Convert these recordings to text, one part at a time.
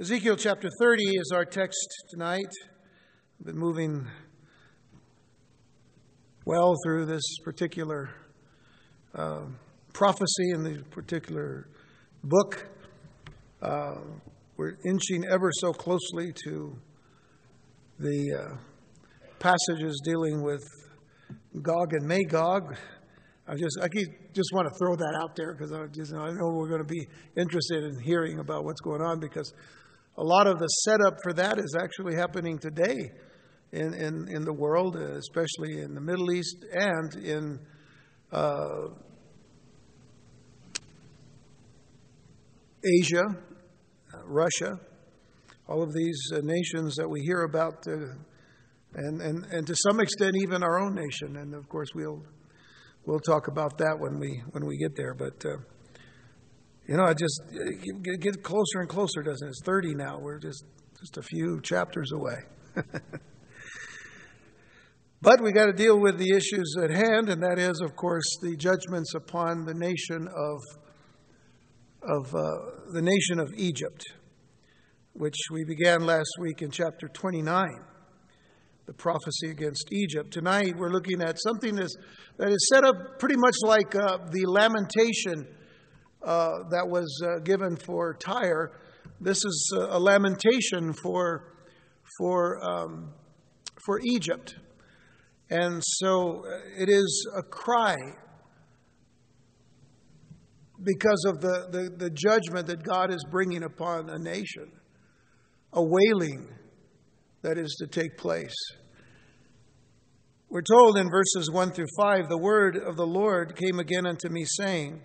Ezekiel chapter 30 is our text tonight. I've been moving well through this particular uh, prophecy in the particular book. Uh, we're inching ever so closely to the uh, passages dealing with Gog and Magog. I just I keep, just want to throw that out there because I just I know we're going to be interested in hearing about what's going on because a lot of the setup for that is actually happening today in, in, in the world, especially in the Middle East and in uh, Asia, uh, Russia, all of these uh, nations that we hear about, uh, and, and, and to some extent even our own nation. And of course, we'll, we'll talk about that when we, when we get there. But uh, you know, it just get closer and closer, doesn't it? It's 30 now. We're just just a few chapters away. but we got to deal with the issues at hand, and that is, of course, the judgments upon the nation of of uh, the nation of Egypt, which we began last week in chapter 29 the prophecy against Egypt. Tonight we're looking at something that's, that is set up pretty much like uh, the lamentation uh, that was uh, given for Tyre. This is a lamentation for, for, um, for Egypt. And so uh, it is a cry because of the, the, the, judgment that God is bringing upon a nation, a wailing that is to take place. We're told in verses 1 through 5 the word of the Lord came again unto me, saying,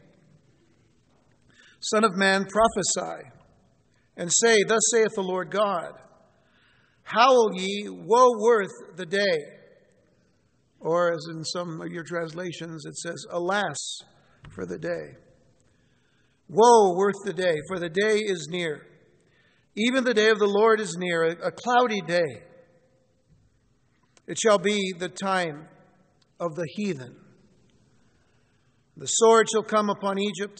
Son of man, prophesy, and say, Thus saith the Lord God Howl ye, woe worth the day. Or, as in some of your translations, it says, Alas for the day. Woe worth the day, for the day is near. Even the day of the Lord is near, a, cloudy day. It shall be the time of the heathen. The sword shall come upon Egypt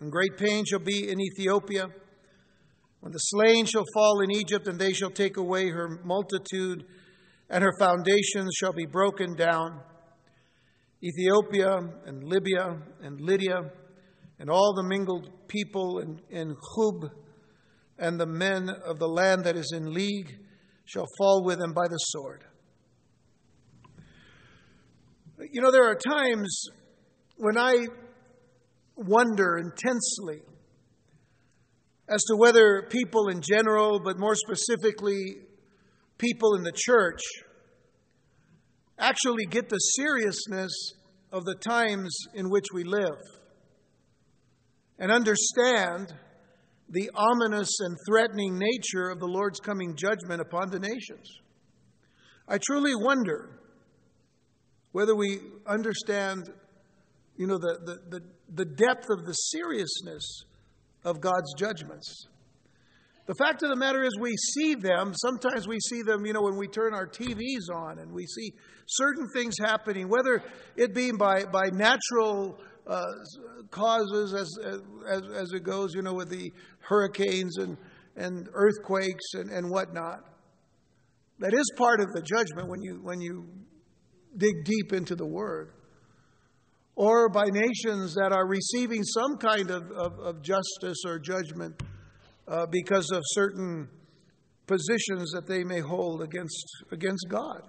and great pain shall be in Ethiopia. When the slain shall fall in Egypt, and they shall take away her multitude, and her foundations shall be broken down. Ethiopia and Libya and Lydia and all the mingled people in, in Chub and the men of the land that is in league shall fall with them by the sword. You know, there are times when I wonder intensely as to whether people in general, but more specifically, people in the church, actually get the seriousness of the times in which we live and understand the ominous and threatening nature of the Lord's coming judgment upon the nations. I truly wonder whether we understand, you know, the, the, the the depth of the seriousness of God's judgments. The fact of the matter is, we see them. Sometimes we see them, you know, when we turn our TVs on and we see certain things happening, whether it be by, by natural uh, causes as, as, as it goes, you know, with the hurricanes and, and earthquakes and, and whatnot. That is part of the judgment when you, when you dig deep into the Word or by nations that are receiving some kind of, of, of justice or judgment uh, because of certain positions that they may hold against, against God.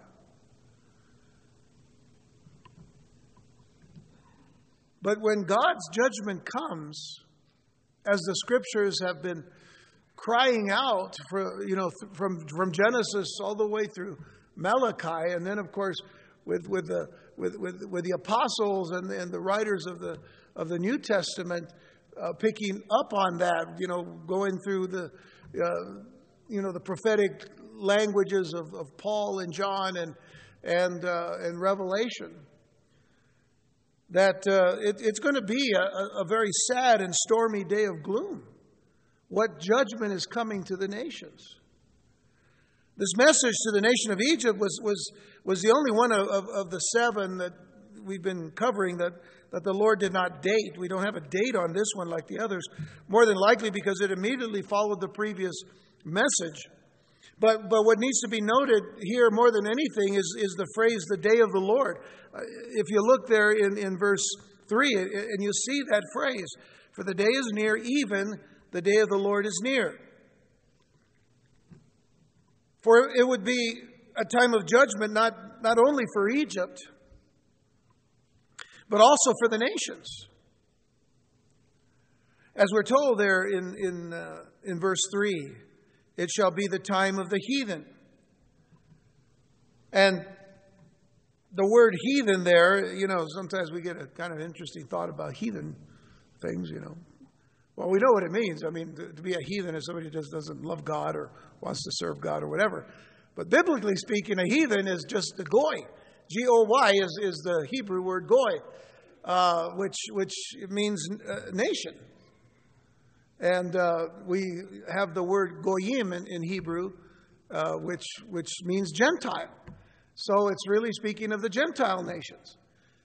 But when God's judgment comes, as the scriptures have been crying out for, you know, from, from Genesis all the way through Malachi, and then, of course, with, with, the, with, with, with the apostles and, and the writers of the, of the New Testament uh, picking up on that, you know, going through the, uh, you know, the prophetic languages of, of Paul and John and, and, uh, and Revelation. That uh, it, it's going to be a, a very sad and stormy day of gloom. What judgment is coming to the nations? This message to the nation of Egypt was, was, was the only one of, of, of, the seven that we've been covering that, that the Lord did not date. We don't have a date on this one like the others, more than likely because it immediately followed the previous message. But, but what needs to be noted here more than anything is, is the phrase, the day of the Lord. Uh, if you look there in, in verse 3, and you see that phrase, for the day is near, even the day of the Lord is near. For it would be a time of judgment not, not only for Egypt, but also for the nations. As we're told there in, in, uh, in verse 3, it shall be the time of the heathen. And the word heathen there, you know, sometimes we get a kind of interesting thought about heathen things, you know. Well, we know what it means. I mean, to, to be a heathen is somebody who just doesn't love God or wants to serve God or whatever. But biblically speaking, a heathen is just a goy. G O Y is, is the Hebrew word goy, uh, which, which means uh, nation. And uh, we have the word goyim in, in Hebrew, uh, which, which means Gentile. So it's really speaking of the Gentile nations.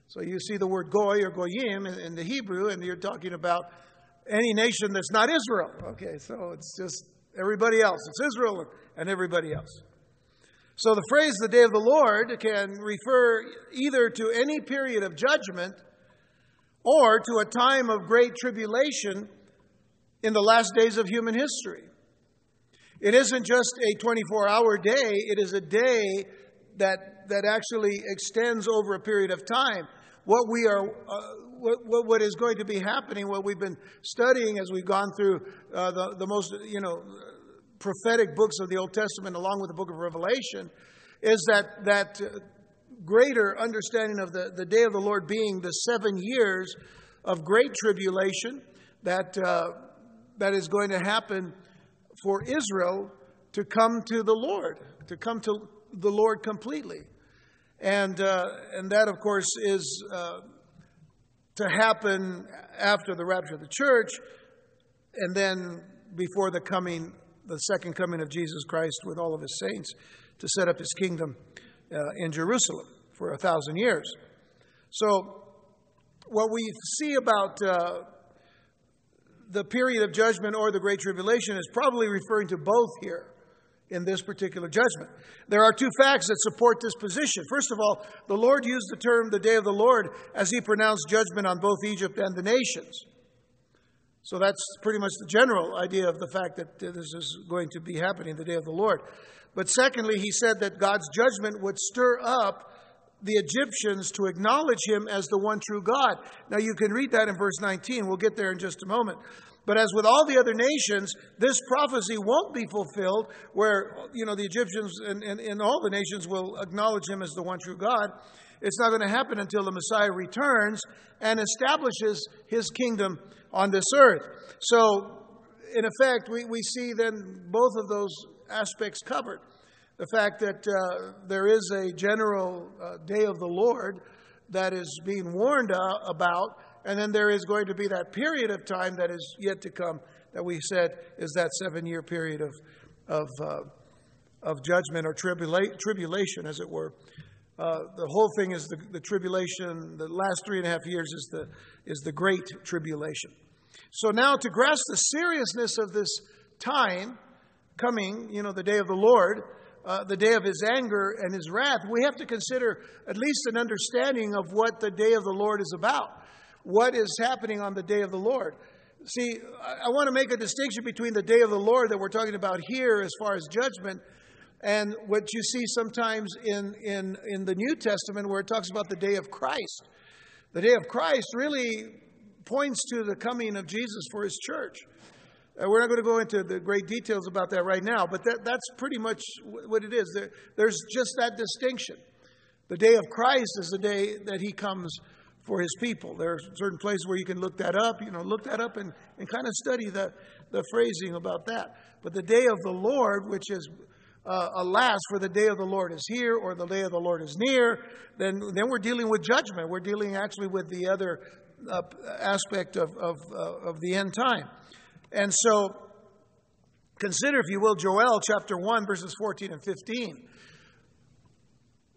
So you see the word goy or goyim in, in the Hebrew, and you're talking about any nation that's not Israel. Okay, so it's just everybody else. It's Israel and everybody else. So the phrase the day of the Lord can refer either to any period of judgment or to a time of great tribulation in the last days of human history. It isn't just a 24 hour day, it is a day that, that actually extends over a period of time. What we are, uh, what, what is going to be happening, what we've been studying as we've gone through uh, the, the most, you know, prophetic books of the Old Testament along with the book of Revelation, is that, that uh, greater understanding of the, the day of the Lord being the seven years of great tribulation that uh, that is going to happen for Israel to come to the Lord, to come to the Lord completely. And, uh, and that, of course, is uh, to happen after the rapture of the church and then before the coming, the second coming of Jesus Christ with all of his saints to set up his kingdom uh, in Jerusalem for a thousand years. So, what we see about uh, the period of judgment or the Great Tribulation is probably referring to both here in this particular judgment. There are two facts that support this position. First of all, the Lord used the term the day of the Lord as he pronounced judgment on both Egypt and the nations. So that's pretty much the general idea of the fact that this is going to be happening, the day of the Lord. But secondly, he said that God's judgment would stir up the Egyptians to acknowledge him as the one true God. Now, you can read that in verse 19. We'll get there in just a moment. But as with all the other nations, this prophecy won't be fulfilled where, you know, the Egyptians and, and, and all the nations will acknowledge him as the one true God. It's not going to happen until the Messiah returns and establishes his kingdom on this earth. So, in effect, we, we see then both of those aspects covered the fact that uh, there is a general uh, day of the Lord that is being warned uh, about, and then there is going to be that period of time that is yet to come that we said is that seven year period of, of, uh, of judgment or tribula- tribulation, as it were. Uh, the whole thing is the, the tribulation. The last three and a half years is the, is the great tribulation. So now, to grasp the seriousness of this time coming, you know, the day of the Lord, uh, the day of his anger and his wrath, we have to consider at least an understanding of what the day of the Lord is about. What is happening on the day of the Lord? See, I, I want to make a distinction between the day of the Lord that we're talking about here as far as judgment and what you see sometimes in, in, in the New Testament where it talks about the day of Christ. The day of Christ really points to the coming of Jesus for his church. Uh, we're not going to go into the great details about that right now, but that, that's pretty much what it is. There, there's just that distinction. The day of Christ is the day that he comes for his people. There are certain places where you can look that up, you know, look that up and, and kind of study the, the phrasing about that. But the day of the Lord, which is uh, alas, for the day of the Lord is here or the day of the Lord is near, then, then we're dealing with judgment. We're dealing actually with the other uh, aspect of, of, uh, of the end time. And so, consider, if you will, Joel chapter 1, verses 14 and 15.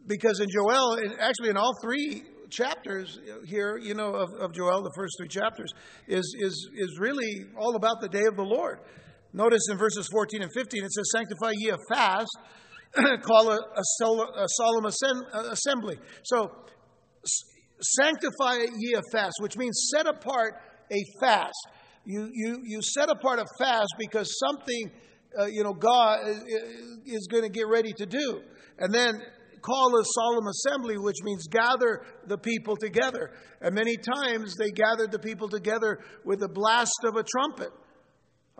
Because in Joel, actually in all three chapters here, you know, of, of Joel, the first three chapters, is, is, is really all about the day of the Lord. Notice in verses 14 and 15 it says, Sanctify ye a fast, call a, a, a solemn uh, assembly. So, sanctify ye a fast, which means set apart a fast. You, you, you set apart a fast because something, uh, you know, God uh, uh, is, is going to get ready to do. And then call a solemn assembly, which means gather the people together. And many times they gathered the people together with the blast of a trumpet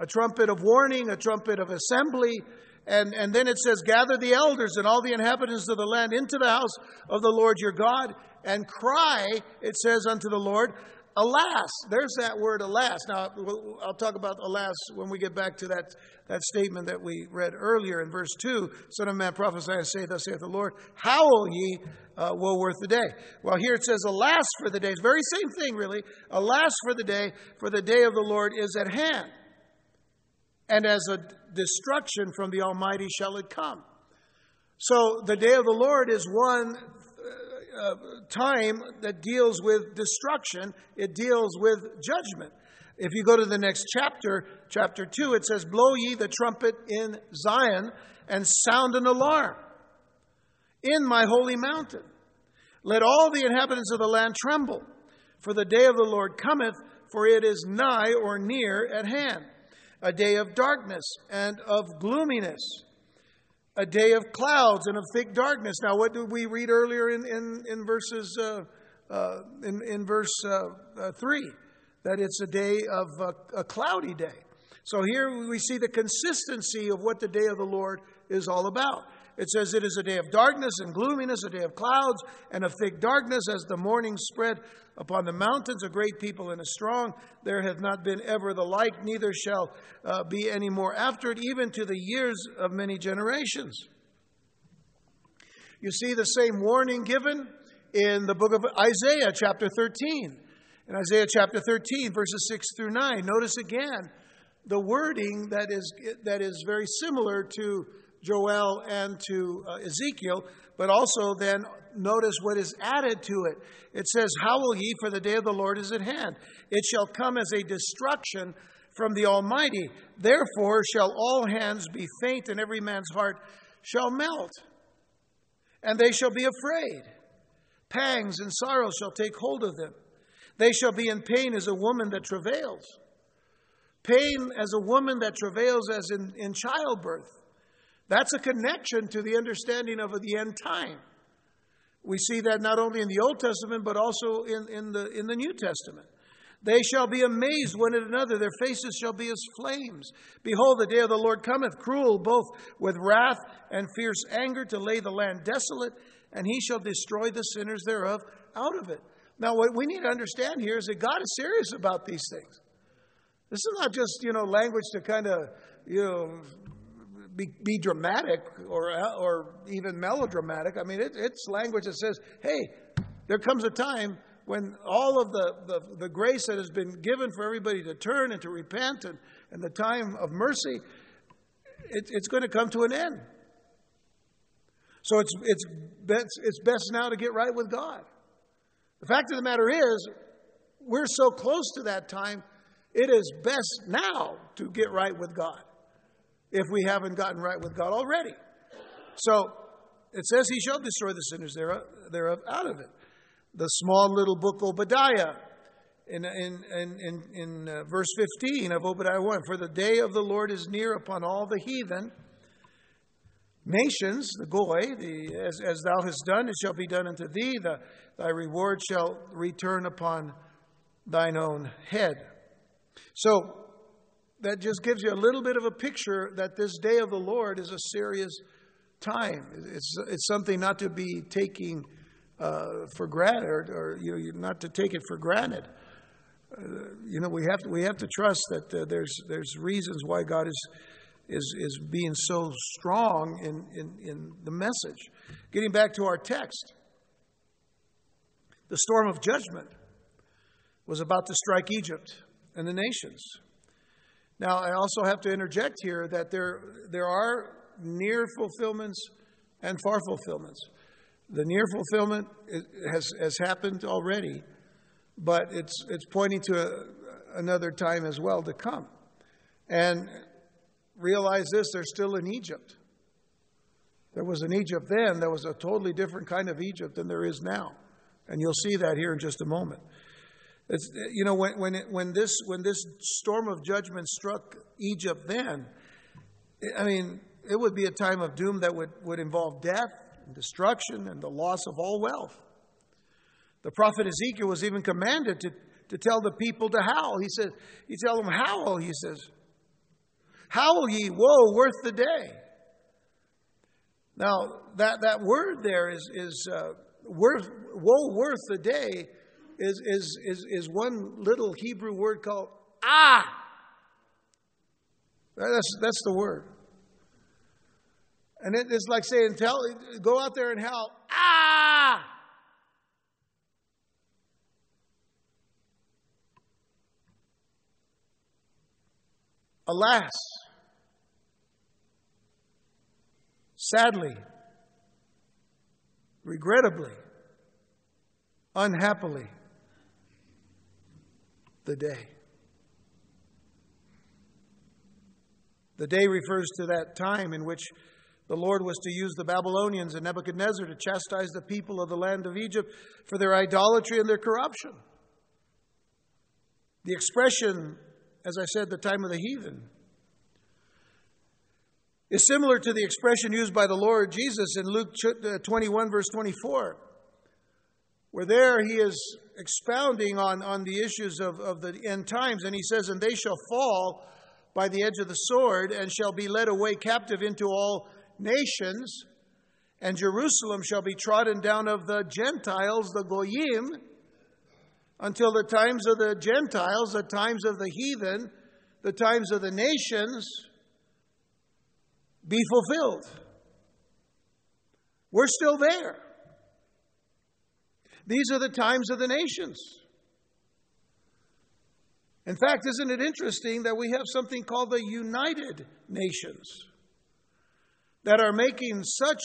a trumpet of warning, a trumpet of assembly. And, and then it says, Gather the elders and all the inhabitants of the land into the house of the Lord your God and cry, it says, unto the Lord, Alas. There's that word, alas. Now, I'll talk about alas when we get back to that, that statement that we read earlier in verse 2. Son of man, prophesy and say, Thus saith the Lord, Howl ye, uh, woe worth the day. Well, here it says, Alas for the day. It's very same thing, really. Alas for the day, for the day of the Lord is at hand and as a destruction from the Almighty shall it come. So the day of the Lord is one uh, time that deals with destruction, it deals with judgment. If you go to the next chapter, chapter 2, it says, Blow ye the trumpet in Zion and sound an alarm in my holy mountain. Let all the inhabitants of the land tremble, for the day of the Lord cometh, for it is nigh or near at hand a day of darkness and of gloominess, a day of clouds and of thick darkness. Now, what did we read earlier in, in, in verses uh, uh, in, in verse uh, uh three? That it's a day of a cloudy day. So here we see the consistency of what the day of the Lord is all about. It says it is a day of darkness and gloominess, a day of clouds and of thick darkness, as the morning spread upon the mountains, a great people and a strong. There hath not been ever the like, neither shall uh, be any more after it, even to the years of many generations. You see the same warning given in the book of Isaiah, chapter 13. In Isaiah chapter 13, verses 6 through 9, notice again the wording that is, that is very similar to Joel and to uh, Ezekiel, but also then notice what is added to it. It says, Howl ye, for the day of the Lord is at hand. It shall come as a destruction from the Almighty. Therefore shall all hands be faint, and every man's heart shall melt. And they shall be afraid. Pangs and sorrows shall take hold of them. They shall be in pain as a woman that travails. Pain as a woman that travails as in, in childbirth. That's a connection to the understanding of the end time. We see that not only in the Old Testament, but also in, in, the, in the New Testament. They shall be amazed one at another, their faces shall be as flames. Behold, the day of the Lord cometh, cruel, both with wrath and fierce anger, to lay the land desolate, and he shall destroy the sinners thereof out of it. Now, what we need to understand here is that God is serious about these things. This is not just, you know, language to kind of, you know, be, be dramatic or, or even melodramatic. I mean, it, it's language that says, hey, there comes a time when all of the, the, the, grace that has been given for everybody to turn and to repent and, and the time of mercy, it, it's going to come to an end. So it's, it's, best, it's best now to get right with God. The fact of the matter is, we're so close to that time, it is best now to get right with God if we haven't gotten right with God already. So it says, He shall destroy the sinners thereof, out of it. The small little book Obadiah, in, in, in, in, uh, verse 15 of Obadiah 1 For the day of the Lord is near upon all the heathen nations, the Goy, the, as, as thou hast done, it shall be done unto thee. The, thy reward shall return upon thine own head. So that just gives you a little bit of a picture that this day of the Lord is a serious time. It's, it's something not to be taking uh, for granted, or, or, you know, not to take it for granted. Uh, you know, we have to, we have to trust that uh, there's, there's reasons why God is, is, is being so strong in, in, in the message. Getting back to our text, the storm of judgment was about to strike Egypt and the nations. Now, I also have to interject here that there, there are near fulfillments and far fulfillments. The near fulfillment has, has happened already, but it's, it's pointing to a, another time as well to come. And realize this they're still in Egypt. There was an Egypt then, there was a totally different kind of Egypt than there is now. And you'll see that here in just a moment. It's, you know, when, when, it, when, this, when this storm of judgment struck Egypt then, I mean, it would be a time of doom that would, would involve death and destruction and the loss of all wealth. The prophet Ezekiel was even commanded to, to tell the people to howl. He said, He tell them, howl, he says. Howl ye, woe, worth the day. Now, that, that word there is, is uh, worth, woe worth the day is, is, is, is one little Hebrew word called ah. That's, that's the word. And it is like saying, tell, go out there and howl, ah! Alas, sadly, regrettably, unhappily, the day. The day refers to that time in which the Lord was to use the Babylonians and Nebuchadnezzar to chastise the people of the land of Egypt for their idolatry and their corruption. The expression, as I said, the time of the heathen, is similar to the expression used by the Lord Jesus in Luke uh, 21, verse 24, where there he is expounding on, on the issues of, of the end times, and he says, And they shall fall by the edge of the sword, and shall be led away captive into all nations, and Jerusalem shall be trodden down of the Gentiles, the Goyim, until the times of the Gentiles, the times of the heathen, the times of the nations, be fulfilled. We're still there. These are the times of the nations. In fact, isn't it interesting that we have something called the United Nations that are making such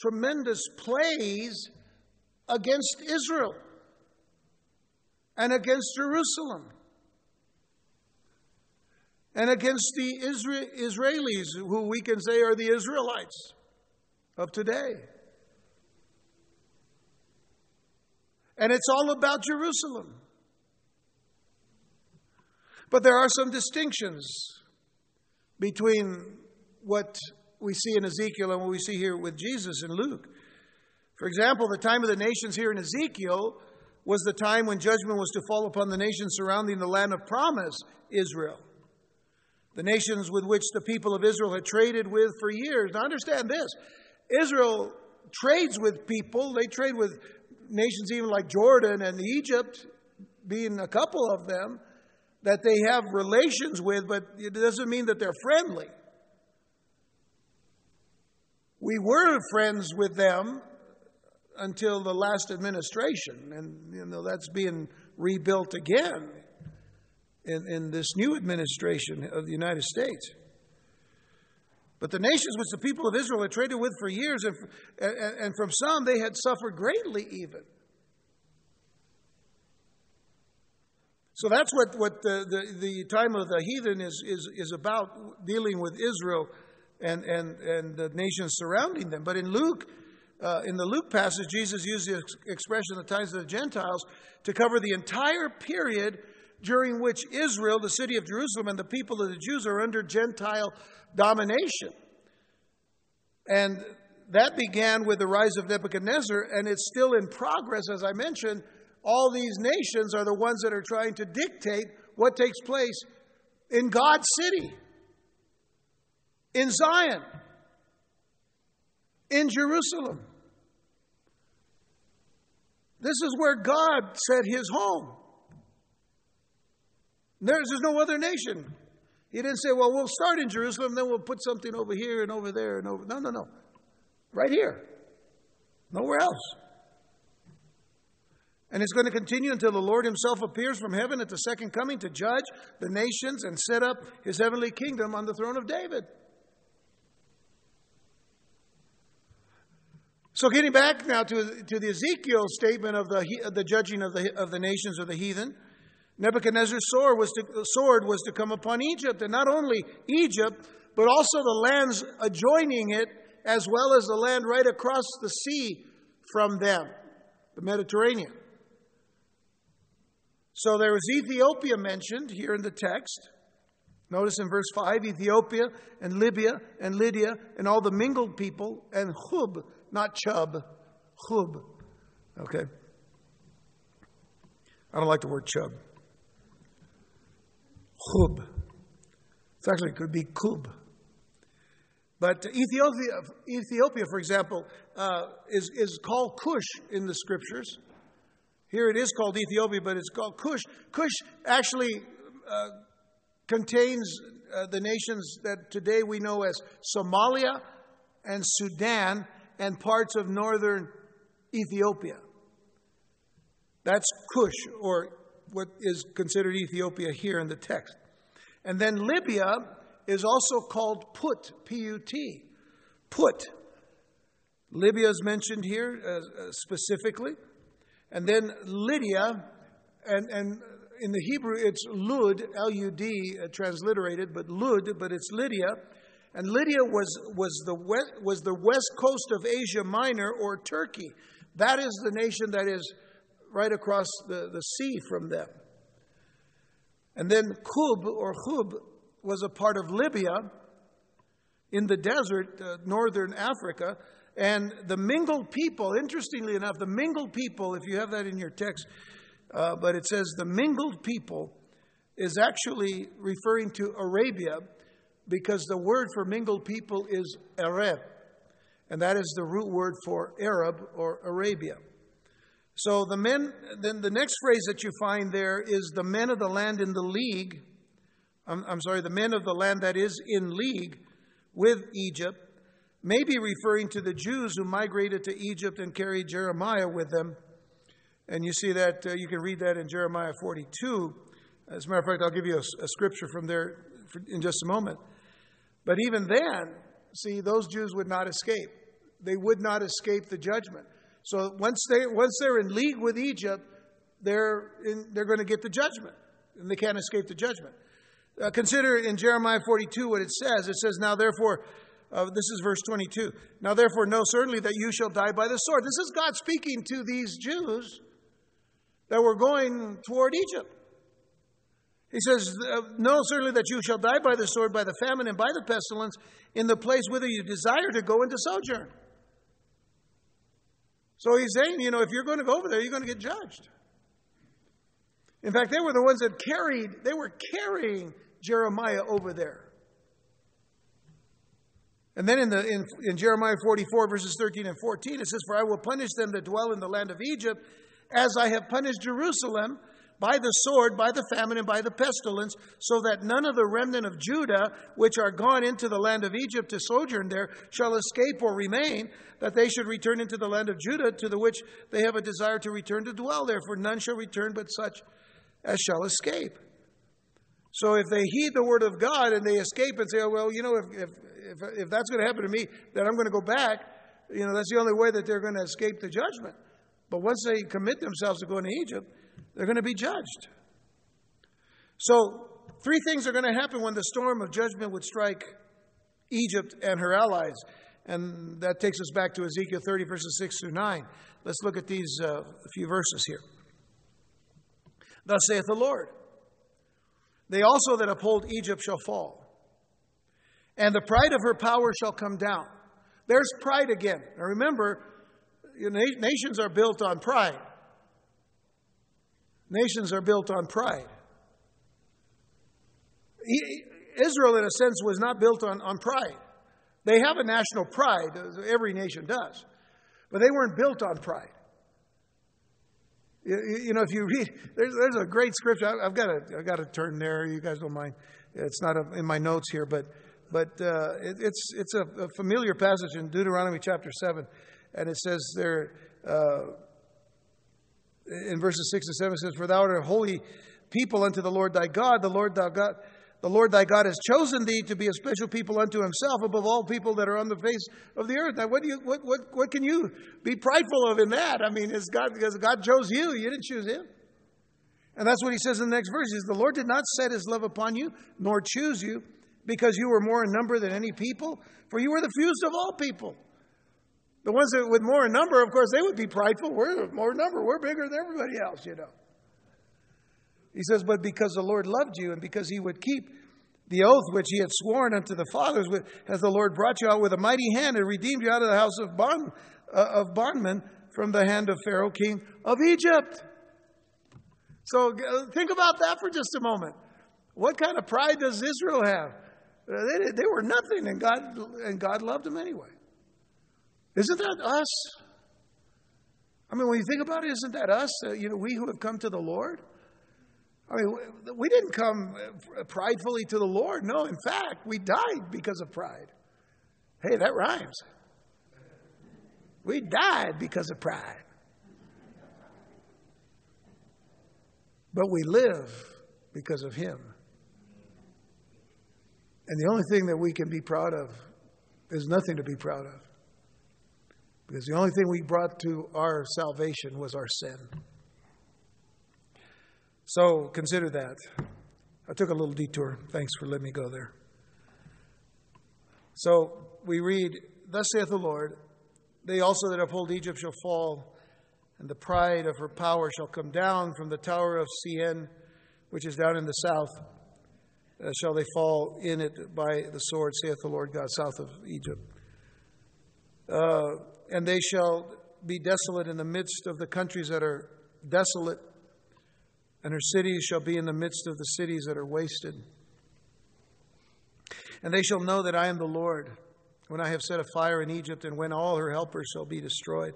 tremendous plays against Israel and against Jerusalem? and against the Israelis, who we can say are the Israelites of today. And it's all about Jerusalem. But there are some distinctions between what we see in Ezekiel and what we see here with Jesus in Luke. For example, the time of the nations here in Ezekiel was the time when judgment was to fall upon the nations surrounding the land of promise, Israel the nations with which the people of Israel had traded with for years. Now, understand this Israel trades with people, they trade with nations even like Jordan and Egypt, being a couple of them, that they have relations with, but it doesn't mean that they're friendly. We were friends with them until the last administration, and you know that's being rebuilt again in, in this new administration of the United States. But the nations which the people of Israel had traded with for years, and, and, from some they had suffered greatly even. So that's what, what the, the, the time of the heathen is, is, is about, dealing with Israel and, and, and the nations surrounding them. But in Luke, uh, in the Luke passage, Jesus used the expression the times of the Gentiles to cover the entire period during which Israel, the city of Jerusalem, and the people of the Jews are under Gentile domination. And that began with the rise of Nebuchadnezzar, and it's still in progress, as I mentioned. All these nations are the ones that are trying to dictate what takes place in God's city, in Zion, in Jerusalem. This is where God set his home. There's, there's no other nation. He didn't say, well, we'll start in Jerusalem, then we'll put something over here and over there and over. No, no, no. Right here. Nowhere else. And it's going to continue until the Lord Himself appears from heaven at the second coming to judge the nations and set up His heavenly kingdom on the throne of David. So, getting back now to, to the Ezekiel statement of the, the judging of the, of the nations or the heathen. Nebuchadnezzar's sword was, to, sword was to come upon Egypt, and not only Egypt, but also the lands adjoining it, as well as the land right across the sea from them, the Mediterranean. So there is Ethiopia mentioned here in the text. Notice in verse 5 Ethiopia and Libya and Lydia and all the mingled people, and Chub, not Chub, Chub. Okay? I don't like the word Chub. Chub. It's actually, could be Kub. But Ethiopia, Ethiopia for example, uh, is, is called Cush in the scriptures. Here it is called Ethiopia, but it's called Cush. Cush actually uh, contains uh, the nations that today we know as Somalia and Sudan and parts of northern Ethiopia. That's Cush, or what is considered Ethiopia here in the text. And then Libya is also called Put, P U T. Put. Libya is mentioned here uh, uh, specifically. And then Lydia, and, and in the Hebrew it's Lud, L U D, uh, transliterated, but Lud, but it's Lydia. And Lydia was, was, the west, was the west coast of Asia Minor or Turkey. That is the nation that is right across the, the sea from them. And then Kub or Khub was a part of Libya in the desert, uh, northern Africa. And the mingled people, interestingly enough, the mingled people, if you have that in your text, uh, but it says the mingled people is actually referring to Arabia because the word for mingled people is Arab, and that is the root word for Arab or Arabia. So the men, then the next phrase that you find there is the men of the land in the league. I'm, I'm sorry, the men of the land that is in league with Egypt may be referring to the Jews who migrated to Egypt and carried Jeremiah with them. And you see that, uh, you can read that in Jeremiah 42. As a matter of fact, I'll give you a, a scripture from there in just a moment. But even then, see, those Jews would not escape. They would not escape the judgment. So once, they, once they're in league with Egypt, they're, in, they're going to get the judgment, and they can't escape the judgment. Uh, consider in Jeremiah 42 what it says. It says, Now therefore, uh, this is verse 22. Now therefore, know certainly that you shall die by the sword. This is God speaking to these Jews that were going toward Egypt. He says, uh, Know certainly that you shall die by the sword, by the famine, and by the pestilence in the place whither you desire to go into sojourn. So he's saying, you know, if you're going to go over there, you're going to get judged. In fact, they were the ones that carried, they were carrying Jeremiah over there. And then in, the, in, in Jeremiah 44, verses 13 and 14, it says, For I will punish them that dwell in the land of Egypt, as I have punished Jerusalem by the sword, by the famine, and by the pestilence, so that none of the remnant of Judah, which are gone into the land of Egypt to sojourn there, shall escape or remain, that they should return into the land of Judah, to the which they have a desire to return to dwell there. For none shall return but such as shall escape. So if they heed the word of God and they escape and say, oh, well, you know, if, if, if, if that's going to happen to me, then I'm going to go back, you know, that's the only way that they're going to escape the judgment. But once they commit themselves to going to Egypt, they're going to be judged. So, three things are going to happen when the storm of judgment would strike Egypt and her allies. And that takes us back to Ezekiel 30, verses 6 through 9. Let's look at these uh, few verses here. Thus saith the Lord They also that uphold Egypt shall fall, and the pride of her power shall come down. There's pride again. Now remember, nations are built on pride. Nations are built on pride. Israel, in a sense, was not built on, on pride. They have a national pride, every nation does, but they weren't built on pride. You, you know, if you read, there's, there's a great scripture. I, have got to, I've got to turn there. You guys don't mind. It's not a, in my notes here, but, but uh, it, it's, it's a, a, familiar passage in Deuteronomy chapter 7. And it says there, uh, in verses 6 and 7 says, For thou art a holy people unto the Lord thy God. The Lord thy God, the Lord thy God has chosen thee to be a special people unto himself above all people that are on the face of the earth. Now, what, do you, what, what, what can you be prideful of in that? I mean, is God, because God chose you, you didn't choose him. And that's what he says in the next verse the Lord did not set his love upon you, nor choose you, because you were more in number than any people? For you were the fewest of all people. The ones that with more in number, of course, they would be prideful. We're more number. We're bigger than everybody else, you know. He says, but because the Lord loved you and because he would keep the oath which he had sworn unto the fathers, as the Lord brought you out with a mighty hand and redeemed you out of the house of, bond, uh, of bondmen from the hand of Pharaoh, king of Egypt. So uh, think about that for just a moment. What kind of pride does Israel have? Uh, they, they were nothing, and God, and God loved them anyway. Isn't that us? I mean, when you think about it, isn't that us? Uh, you know, we who have come to the Lord. I mean, we didn't come uh, pridefully to the Lord. No, in fact, we died because of pride. Hey, that rhymes. We died because of pride. But we live because of Him. And the only thing that we can be proud of is nothing to be proud of. Because the only thing we brought to our salvation was our sin. So consider that. I took a little detour. Thanks for letting me go there. So we read, Thus saith the Lord, they also that uphold Egypt shall fall, and the pride of her power shall come down from the tower of Sen, which is down in the south. Uh, shall they fall in it by the sword, saith the Lord God, south of Egypt. Uh, and they shall be desolate in the midst of the countries that are desolate and her cities shall be in the midst of the cities that are wasted. And they shall know that I am the Lord when I have set a fire in Egypt and when all her helpers shall be destroyed.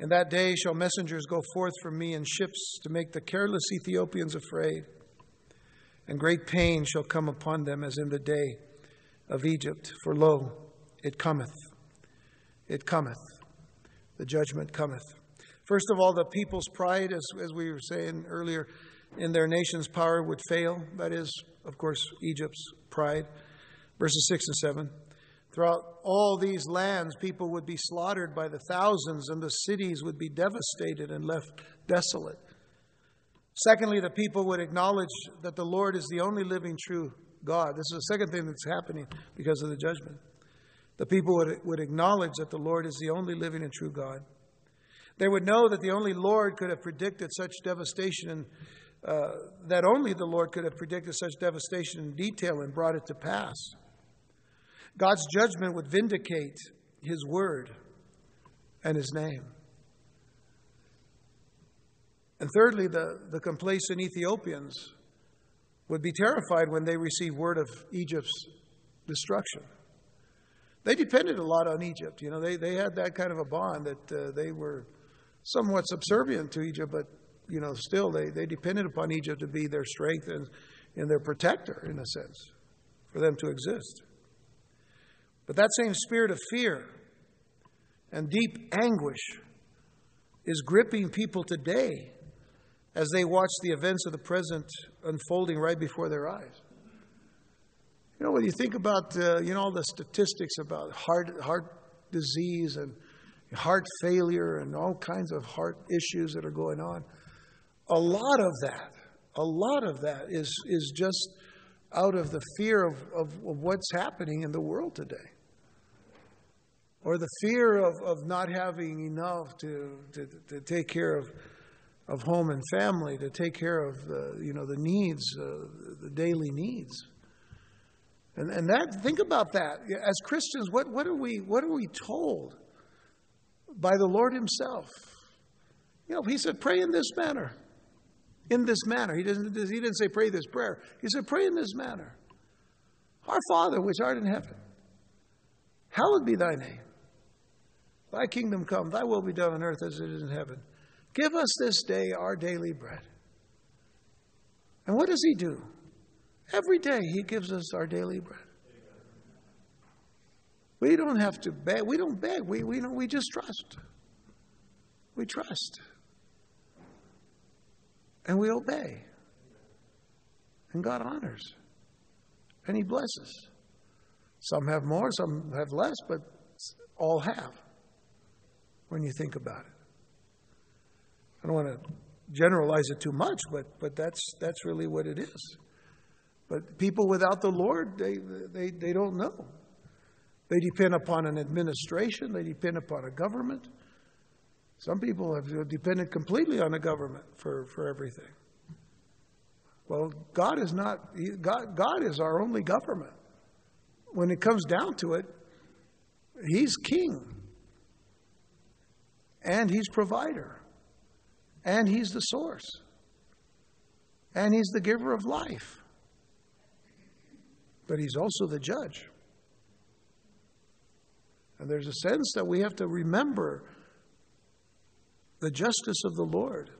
In that day shall messengers go forth from me in ships to make the careless Ethiopians afraid. And great pain shall come upon them as in the day of Egypt. For lo, it cometh. It cometh. The judgment cometh. First of all, the people's pride, as, as we were saying earlier, in their nation's power would fail. That is, of course, Egypt's pride. Verses 6 and 7. Throughout all these lands, people would be slaughtered by the thousands, and the cities would be devastated and left desolate. Secondly, the people would acknowledge that the Lord is the only living, true God. This is the second thing that's happening because of the judgment. The people would, would acknowledge that the Lord is the only living and true God. They would know that the only Lord could have predicted such devastation and uh, that only the Lord could have predicted such devastation in detail and brought it to pass. God's judgment would vindicate his word and his name. And thirdly, the, the complacent Ethiopians would be terrified when they received word of Egypt's destruction. They depended a lot on Egypt. You know, they, they had that kind of a bond that uh, they were somewhat subservient to Egypt, but you know, still they, they depended upon Egypt to be their strength and, and their protector, in a sense, for them to exist. But that same spirit of fear and deep anguish is gripping people today as they watch the events of the present unfolding right before their eyes. You know, when you think about, uh, you know, all the statistics about heart, heart disease and heart failure and all kinds of heart issues that are going on. A lot of that, a lot of that is, is just out of the fear of, of, of what's happening in the world today. Or the fear of, of not having enough to, to, to take care of, of home and family, to take care of the, you know, the needs, uh, the daily needs. And, and that, think about that. As Christians, what, what, are we, what are we told? by the Lord Himself. You know, He said, pray in this manner. In this manner. He didn't, he didn't say pray this prayer. He said, pray in this manner. Our Father, which art in heaven, hallowed be thy name. Thy kingdom come, thy will be done on earth as it is in heaven. Give us this day our daily bread. And what does he do? Every day he gives us our daily bread. We don't have to beg. We don't beg. We, we, we just trust. We trust. And we obey. And God honors. And He blesses. Some have more, some have less, but all have when you think about it. I don't want to generalize it too much, but, but that's, that's really what it is. But people without the Lord, they, they, they don't know. They depend upon an administration, they depend upon a government. Some people have depended completely on the government for, for everything. Well, God is not, God, God is our only government. When it comes down to it, He's king. And He's provider. And He's the source. And He's the giver of life. But He's also the judge. And there's a sense that we have to remember the justice of the Lord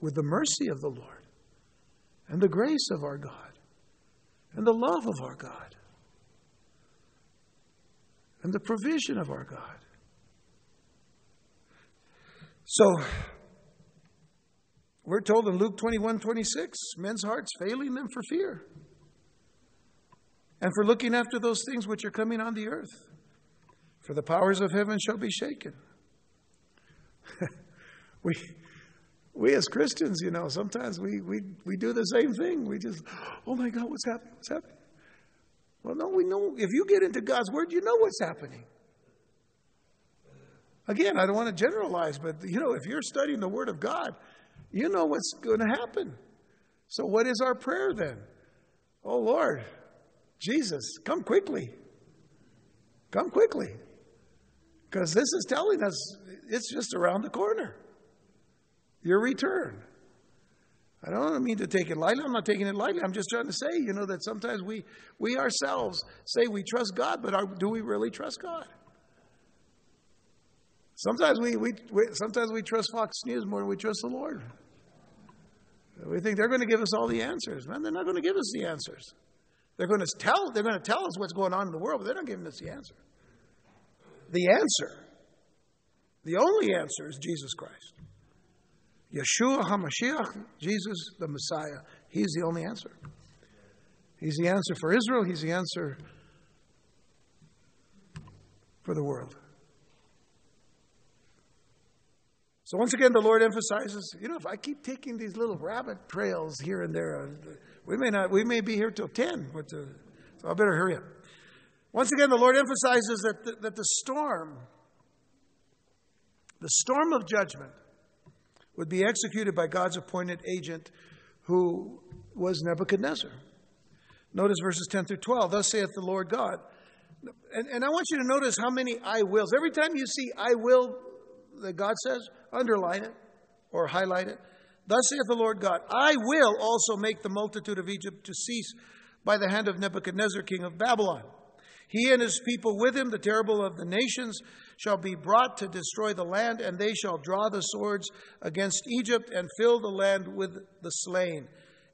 with the mercy of the Lord and the grace of our God and the love of our God and the provision of our God. So, we're told in Luke 21 26, men's hearts failing them for fear and for looking after those things which are coming on the earth. For the powers of heaven shall be shaken. we, we as Christians, you know, sometimes we, we, we do the same thing. We just, oh my God, what's happening? What's happening? Well, no, we know. If you get into God's Word, you know what's happening. Again, I don't want to generalize, but you know, if you're studying the Word of God, you know what's going to happen. So, what is our prayer then? Oh Lord, Jesus, come quickly. Come quickly. Because this is telling us it's just around the corner. Your return. I don't mean to take it lightly. I'm not taking it lightly. I'm just trying to say, you know, that sometimes we, we ourselves say we trust God, but are, do we really trust God? Sometimes we, we, we, sometimes we trust Fox News more than we trust the Lord. We think they're going to give us all the answers. Man, they're not going to give us the answers. They're going to tell, they're going to tell us what's going on in the world, but they're not giving us the answer. The answer, the only answer is Jesus Christ. Yeshua HaMashiach, Jesus the Messiah. He's the only answer. He's the answer for Israel. He's the answer for the world. So once again, the Lord emphasizes, you know, if I keep taking these little rabbit trails here and there, uh, we may not, we may be here till ten. But uh, so I better hurry up. Once again, the Lord emphasizes that the, that the storm, the storm of judgment, would be executed by God's appointed agent, who was Nebuchadnezzar. Notice verses 10 through 12. Thus saith the Lord God. And, and I want you to notice how many I wills. Every time you see I will that God says, underline it or highlight it. Thus saith the Lord God, I will also make the multitude of Egypt to cease by the hand of Nebuchadnezzar, king of Babylon. He and his people with him, the terrible of the nations, shall be brought to destroy the land, and they shall draw the swords against Egypt and fill the land with the slain.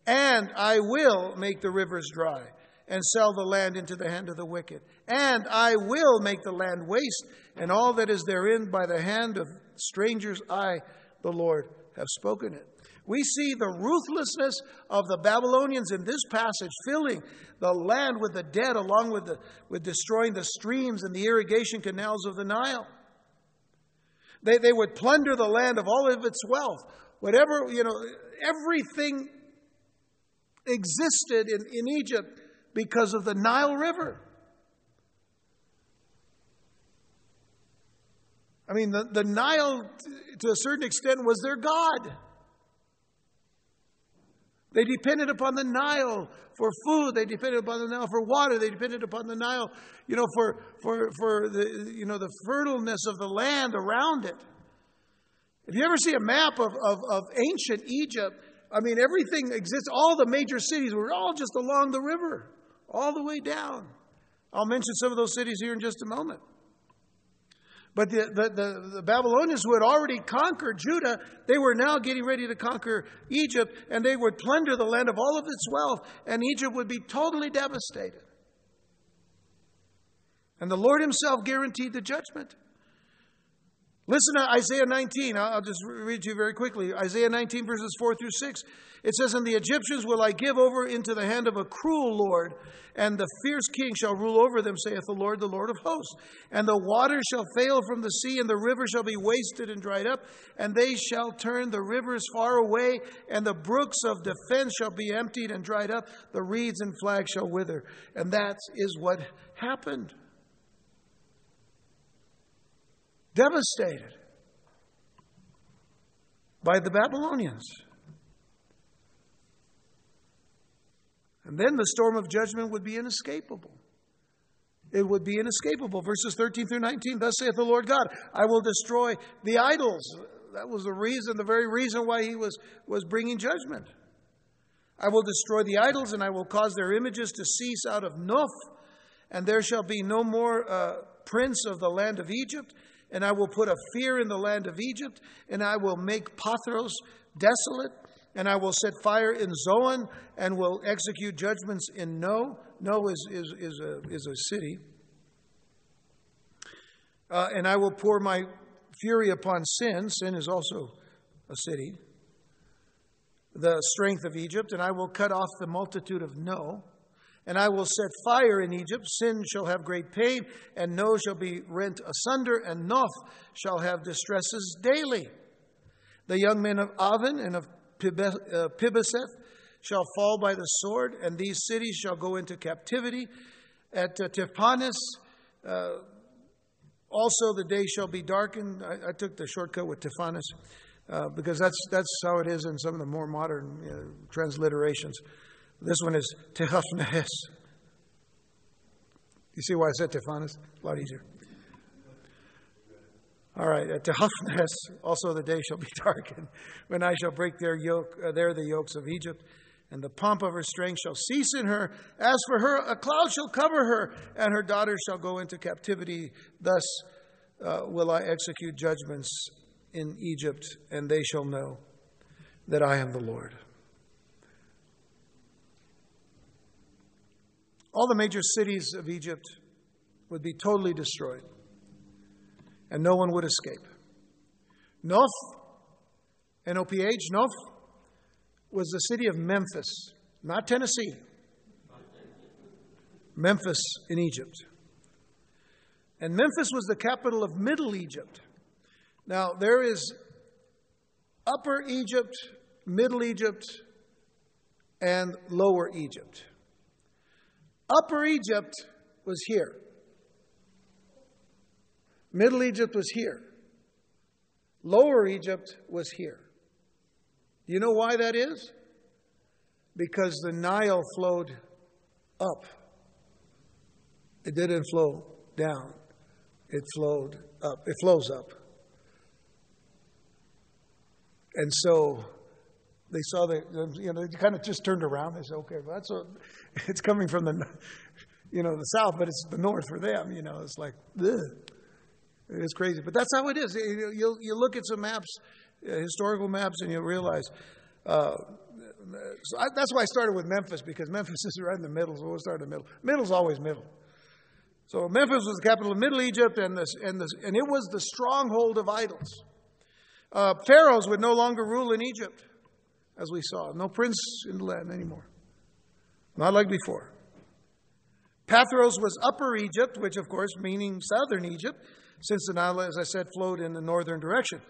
And I will make the rivers dry and sell the land into the hand of the wicked. And I will make the land waste and all that is therein by the hand of strangers. I, the Lord, have spoken it. We see the ruthlessness of the Babylonians in this passage, filling the land with the dead, along with, the, with destroying the streams and the irrigation canals of the Nile. They, they would plunder the land of all of its wealth. Whatever, you know, everything existed in, in Egypt because of the Nile River. I mean, the, the Nile, to a certain extent, was their God. They depended upon the Nile for food. They depended upon the Nile for water. They depended upon the Nile, you know, for, for, for the, you know, the fertileness of the land around it. If you ever see a map of, of, of ancient Egypt, I mean, everything exists. All the major cities were all just along the river, all the way down. I'll mention some of those cities here in just a moment. But the, the, the, the, Babylonians who had already conquered Judah, they were now getting ready to conquer Egypt, and they would plunder the land of all of its wealth, and Egypt would be totally devastated. And the Lord Himself guaranteed the judgment. Listen to Isaiah 19. I'll just read to you very quickly. Isaiah 19, verses 4 through 6. It says, And the Egyptians will I give over into the hand of a cruel Lord, and the fierce king shall rule over them, saith the Lord, the Lord of hosts. And the water shall fail from the sea, and the river shall be wasted and dried up, and they shall turn the rivers far away, and the brooks of defense shall be emptied and dried up, the reeds and flags shall wither. And that is what happened. Devastated by the Babylonians. And then the storm of judgment would be inescapable. It would be inescapable. Verses 13 through 19 Thus saith the Lord God, I will destroy the idols. That was the reason, the very reason why he was, was bringing judgment. I will destroy the idols, and I will cause their images to cease out of Noph, and there shall be no more uh, prince of the land of Egypt, and I will put a fear in the land of Egypt, and I will make Pathros desolate, and I will set fire in Zoan, and will execute judgments in No. No is, is, is, a, is a city. Uh, and I will pour my fury upon Sin. Sin is also a city. The strength of Egypt, and I will cut off the multitude of No. And I will set fire in Egypt. Sin shall have great pain, and No shall be rent asunder, and Noph shall have distresses daily. The young men of Aven and of uh, Pibeseth shall fall by the sword, and these cities shall go into captivity. At uh, uh, also the day shall be darkened. I, I took the shortcut with Tahpanhes uh, because that's, that's how it is in some of the more modern uh, transliterations. This one is Tehafnes. You see why I said Tehaphanes? A lot easier. All right, at Tehafnes, also the day shall be darkened, when I shall break their yoke, uh, there the yokes of Egypt, and the pomp of her strength shall cease in her. As for her, a cloud shall cover her, and her daughters shall go into captivity. Thus uh, will I execute judgments in Egypt, and they shall know that I am the Lord. All the major cities of Egypt would be totally destroyed, and no one would escape. Noph, N O P H, Noph, was the city of Memphis, not Tennessee. Memphis in Egypt. And Memphis was the capital of Middle Egypt. Now, there is Upper Egypt, Middle Egypt, and Lower Egypt. Upper Egypt was here. Middle Egypt was here. Lower Egypt was here. Do You know why that is? Because the Nile flowed up. It didn't flow down. It flowed up. It flows up. And so they saw the, you know, they kind of just turned around. They said, okay, well, that's a, it's coming from the, you know, the south, but it's the north for them. You know, it's like, ugh. it's crazy. But that's how it is. You, you look at some maps, uh, historical maps, and you'll realize. Uh, so I, that's why I started with Memphis because Memphis is right in the middle. So we'll start in the middle. Middle's always middle. So Memphis was the capital of Middle Egypt, and, this, and, this, and it was the stronghold of idols. Uh, pharaohs would no longer rule in Egypt as we saw. No prince in the land anymore. Not like before. Pathros was Upper Egypt, which of course meaning southern Egypt, since the Nile, as I said, flowed in the northern direction.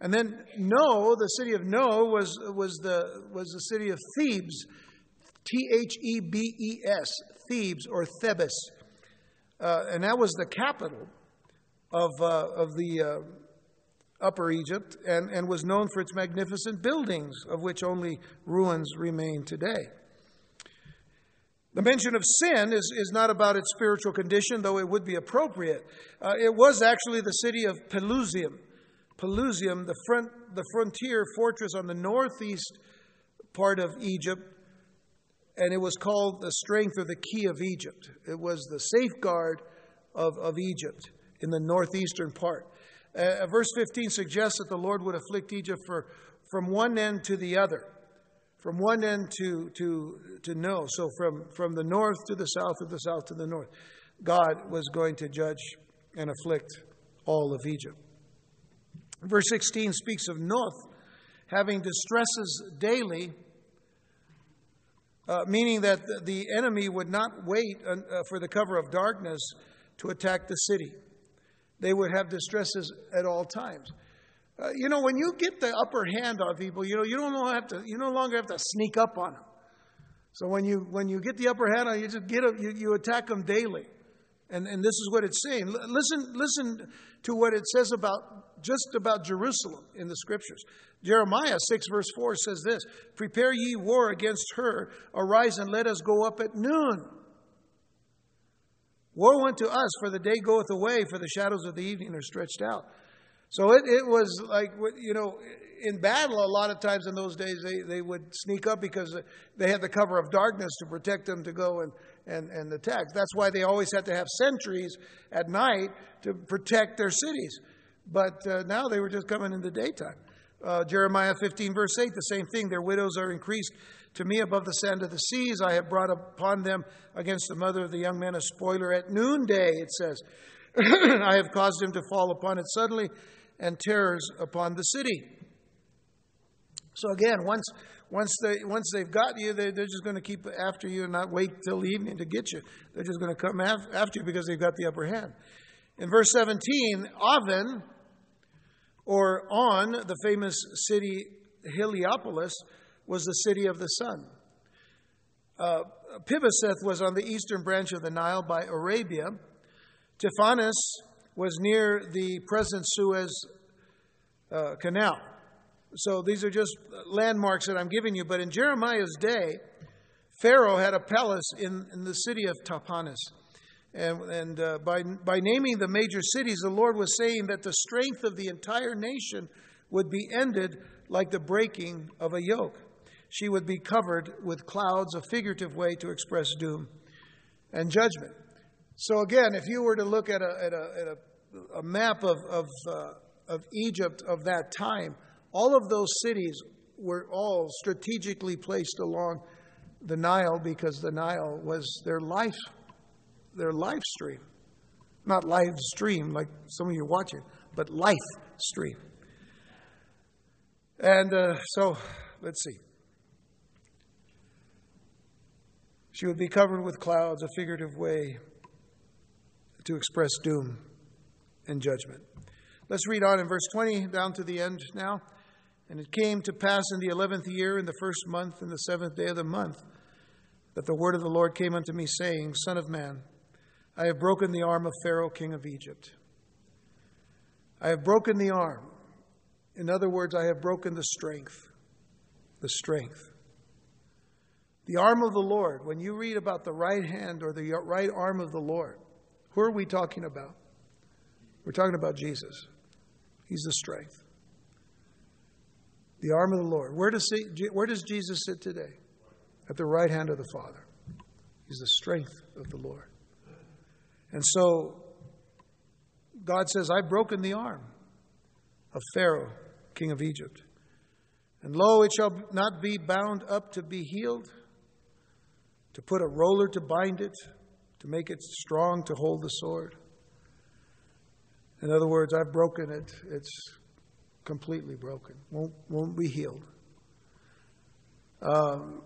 And then No, the city of No, was, was, the, was the city of Thebes, T H E B E S, Thebes or Thebes. Uh, and that was the capital of, uh, of the uh, Upper Egypt and, and was known for its magnificent buildings, of which only ruins remain today. The mention of sin is, is not about its spiritual condition, though it would be appropriate. Uh, it was actually the city of Pelusium. Pelusium, the, front, the frontier fortress on the northeast part of Egypt, and it was called the strength or the key of Egypt. It was the safeguard of, of Egypt in the northeastern part. Uh, verse 15 suggests that the Lord would afflict Egypt for, from one end to the other, from one end to, to, to no. So from, from the north to the south, or the south to the north. God was going to judge and afflict all of Egypt. Verse 16 speaks of Noph having distresses daily, uh, meaning that the enemy would not wait uh, for the cover of darkness to attack the city. They would have distresses at all times. Uh, you know, when you get the upper hand on people, you know, you don't have to, you no longer have to sneak up on them. So when you when you get the upper hand on, you just get a, you, you attack them daily, and and this is what it's saying. L- listen listen to what it says about just about Jerusalem in the scriptures. Jeremiah six verse four says this: "Prepare ye war against her; arise and let us go up at noon." Woe unto us, for the day goeth away, for the shadows of the evening are stretched out. So it, it was like, you know, in battle, a lot of times in those days, they, they would sneak up because they had the cover of darkness to protect them to go and, and, and attack. That's why they always had to have sentries at night to protect their cities. But uh, now they were just coming in the daytime. Uh, Jeremiah 15, verse 8, the same thing. Their widows are increased to me above the sand of the seas. I have brought upon them against the mother of the young man a spoiler at noonday, it says. I have caused him to fall upon it suddenly and terrors upon the city. So again, once once they once they've got you, they, they're just going to keep after you and not wait till evening to get you. They're just going to come after you because they've got the upper hand. In verse 17, Aven, or On, the famous city Heliopolis, was the city of the sun. Uh, Pibeseth was on the eastern branch of the Nile by Arabia. Tahpanhes was near the present Suez uh, Canal. So these are just landmarks that I'm giving you. But in Jeremiah's day, Pharaoh had a palace in, in the city of Tahpanhes. And, and uh, by, by naming the major cities, the Lord was saying that the strength of the entire nation would be ended like the breaking of a yoke. She would be covered with clouds, a figurative way to express doom and judgment. So, again, if you were to look at a, at a, at a, a map of, of, uh, of Egypt of that time, all of those cities were all strategically placed along the Nile because the Nile was their life, their life stream. Not live stream like some of you watching, but life stream. And uh, so, let's see. She would be covered with clouds, a figurative way to express doom and judgment. Let's read on in verse 20 down to the end now. And it came to pass in the eleventh year, in the first month, in the seventh day of the month, that the word of the Lord came unto me, saying, Son of man, I have broken the arm of Pharaoh, king of Egypt. I have broken the arm. In other words, I have broken the strength. The strength. The arm of the Lord, when you read about the right hand or the right arm of the Lord, who are we talking about? We're talking about Jesus. He's the strength the arm of the Lord. Where does, he, where does Jesus sit today? At the right hand of the Father. He's the strength of the Lord. And so God says, I've broken the arm of Pharaoh, king of Egypt. And lo, it shall not be bound up to be healed, to put a roller to bind it, to make it strong to hold the sword. In other words, I've broken it. It's completely broken, won't, won't be healed. Um,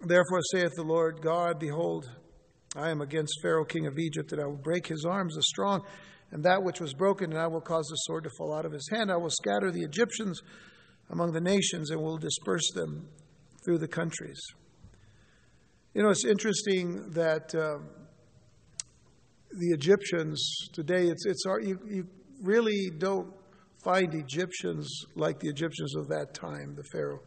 Therefore saith the Lord God, Behold, I am against Pharaoh king of Egypt, and I will break his arms the strong, and that which was broken, and I will cause the sword to fall out of his hand. I will scatter the Egyptians among the nations, and will disperse them through the countries. You know, it's interesting that uh, the Egyptians today, it's, it's you, you really don't find Egyptians like the Egyptians of that time, the Pharaoh.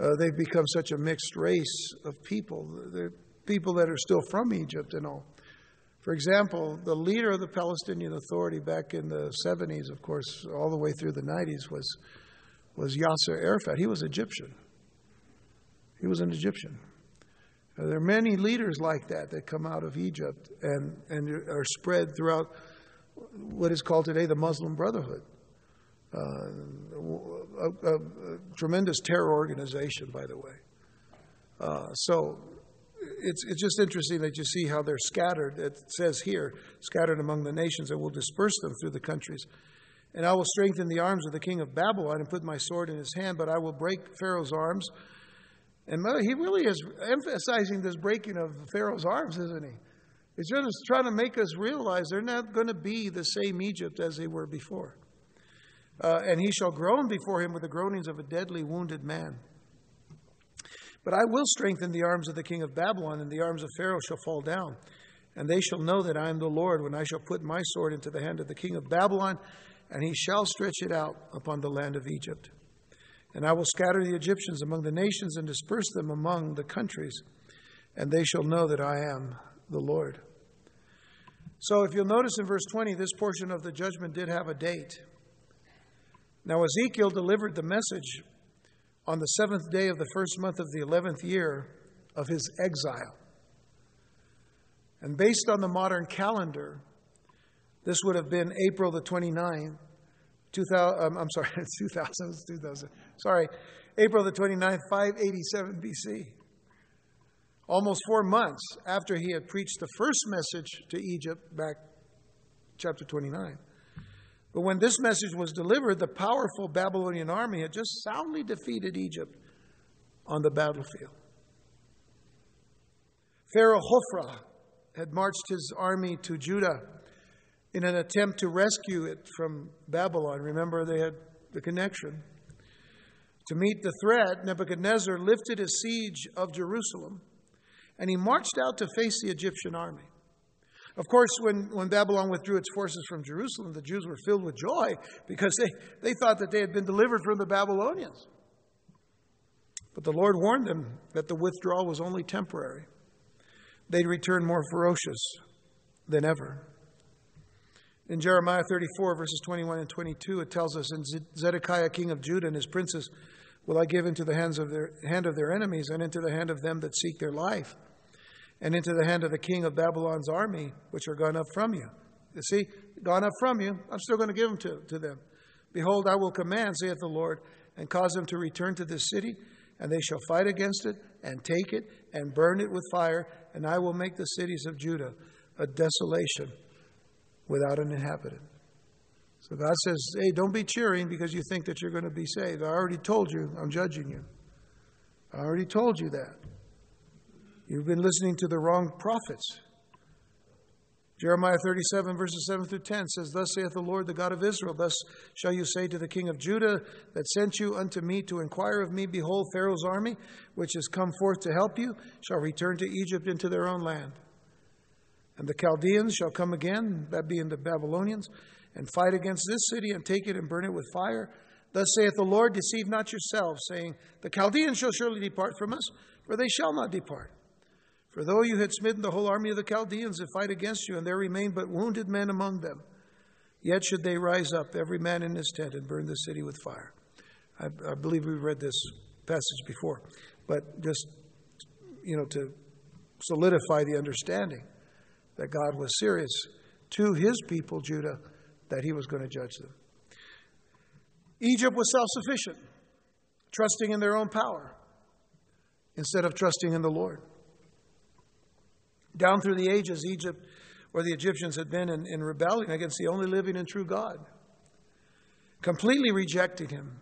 Uh, they've become such a mixed race of people. They're people that are still from Egypt and all. For example, the leader of the Palestinian Authority back in the 70s, of course, all the way through the 90s, was, was Yasser Arafat. He was Egyptian. He was an Egyptian. Uh, there are many leaders like that that come out of Egypt and, and are spread throughout what is called today the Muslim Brotherhood. Uh, a, a, a, tremendous terror organization, by the way. Uh, so it's, it's just interesting that you see how they're scattered. It says here, scattered among the nations, and will disperse them through the countries. And I will strengthen the arms of the king of Babylon and put my sword in his hand, but I will break Pharaoh's arms. And he really is emphasizing this breaking of Pharaoh's arms, isn't he? He's just trying to make us realize they're not going to be the same Egypt as they were before. Uh, and he shall groan before him with the groanings of a deadly wounded man. But I will strengthen the arms of the king of Babylon, and the arms of Pharaoh shall fall down. And they shall know that I am the Lord when I shall put my sword into the hand of the king of Babylon, and he shall stretch it out upon the land of Egypt. And I will scatter the Egyptians among the nations and disperse them among the countries, and they shall know that I am the Lord. So, if you'll notice in verse 20, this portion of the judgment did have a date. Now, Ezekiel delivered the message on the seventh day of the first month of the eleventh year of his exile. And based on the modern calendar, this would have been April the 29th, 2000, um, I'm sorry, 2000, 2000, sorry, April the 29th, 587 BC. Almost four months after he had preached the first message to Egypt back chapter 29. But when this message was delivered, the powerful Babylonian army had just soundly defeated Egypt on the battlefield. Pharaoh Hophra had marched his army to Judah in an attempt to rescue it from Babylon. Remember, they had the connection. To meet the threat, Nebuchadnezzar lifted his siege of Jerusalem and he marched out to face the Egyptian army. Of course, when, when Babylon withdrew its forces from Jerusalem, the Jews were filled with joy because they, they thought that they had been delivered from the Babylonians. But the Lord warned them that the withdrawal was only temporary. They'd return more ferocious than ever. In Jeremiah 34, verses 21 and 22, it tells us, And Zedekiah, king of Judah, and his princes will I give into the hands of their, hand of their enemies, and into the hand of them that seek their life and into the hand of the king of Babylon's army, which are gone up from you. You see, gone up from you, I'm still going to give them to, to them. Behold, I will command, saith the Lord, and cause them to return to this city, and they shall fight against it, and take it, and burn it with fire, and I will make the cities of Judah a desolation without an inhabitant. So God says, hey, don't be cheering because you think that you're going to be saved. I already told you, I'm judging you. I already told you that. You've been listening to the wrong prophets. Jeremiah 37, verses 7 through 10 says, Thus saith the Lord, the God of Israel, Thus shall you say to the king of Judah that sent you unto me to inquire of me, Behold, Pharaoh's army, which has come forth to help you, shall return to Egypt into their own land. And the Chaldeans shall come again, that being the Babylonians, and fight against this city, and take it and burn it with fire. Thus saith the Lord, Deceive not yourselves, saying, The Chaldeans shall surely depart from us, for they shall not depart. For though you had smitten the whole army of the Chaldeans that fight against you, and there remain but wounded men among them, yet should they rise up, every man in his tent, and burn the city with fire. I, I believe we've read this passage before, but just, you know, to solidify the understanding that God was serious to his people, Judah, that he was going to judge them. Egypt was self sufficient, trusting in their own power instead of trusting in the Lord. Down through the ages, Egypt or the Egyptians had been in, in rebellion against the only living and true God, completely rejecting him,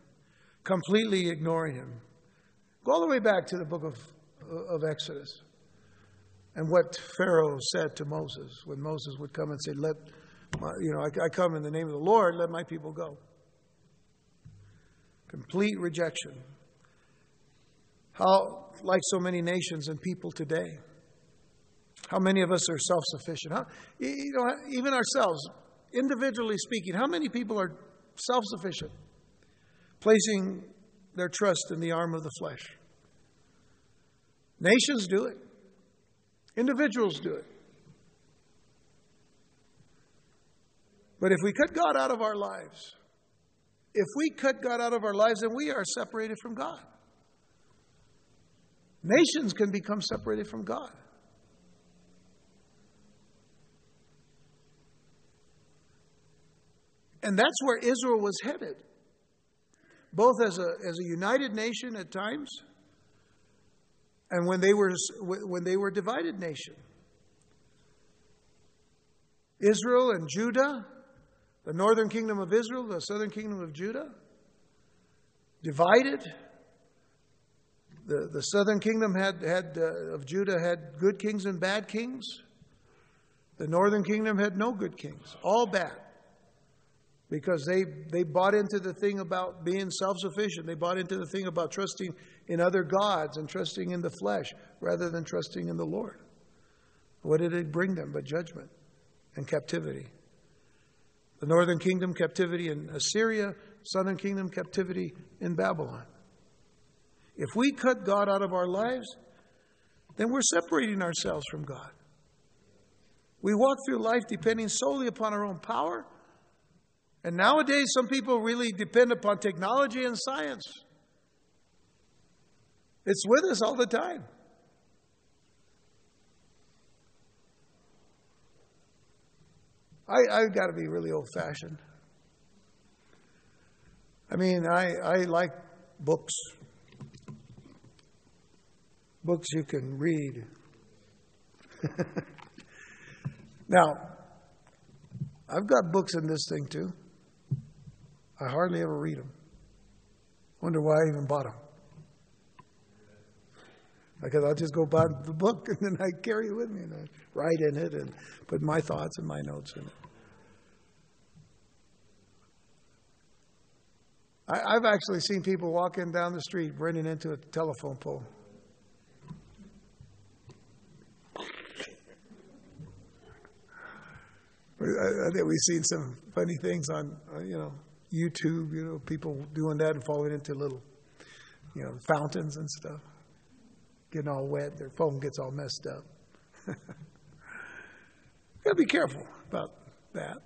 completely ignoring him. Go all the way back to the book of, of Exodus and what Pharaoh said to Moses when Moses would come and say, Let my, you know, I, I come in the name of the Lord, let my people go. Complete rejection. How, like so many nations and people today, how many of us are self sufficient? You know, even ourselves, individually speaking, how many people are self sufficient, placing their trust in the arm of the flesh? Nations do it, individuals do it. But if we cut God out of our lives, if we cut God out of our lives, then we are separated from God. Nations can become separated from God. And that's where Israel was headed, both as a, as a united nation at times and when they were when they were divided nation. Israel and Judah, the northern kingdom of Israel, the southern kingdom of Judah, divided. The, the southern kingdom had, had uh, of Judah had good kings and bad kings. The northern kingdom had no good kings, all bad. Because they, they bought into the thing about being self sufficient. They bought into the thing about trusting in other gods and trusting in the flesh rather than trusting in the Lord. What did it bring them but judgment and captivity? The northern kingdom, captivity in Assyria, southern kingdom, captivity in Babylon. If we cut God out of our lives, then we're separating ourselves from God. We walk through life depending solely upon our own power. And nowadays, some people really depend upon technology and science. It's with us all the time. I, I've got to be really old fashioned. I mean, I, I like books, books you can read. now, I've got books in this thing too. I hardly ever read them. Wonder why I even bought them. Because I'll just go buy the book and then I carry it with me and I write in it and put my thoughts and my notes in it. I, have actually seen people walking down the street running into a telephone pole. I, I think we've seen some funny things on, you know, YouTube, you know, people doing that and falling into little, you know, fountains and stuff, getting all wet. Their phone gets all messed up. Gotta be careful about that.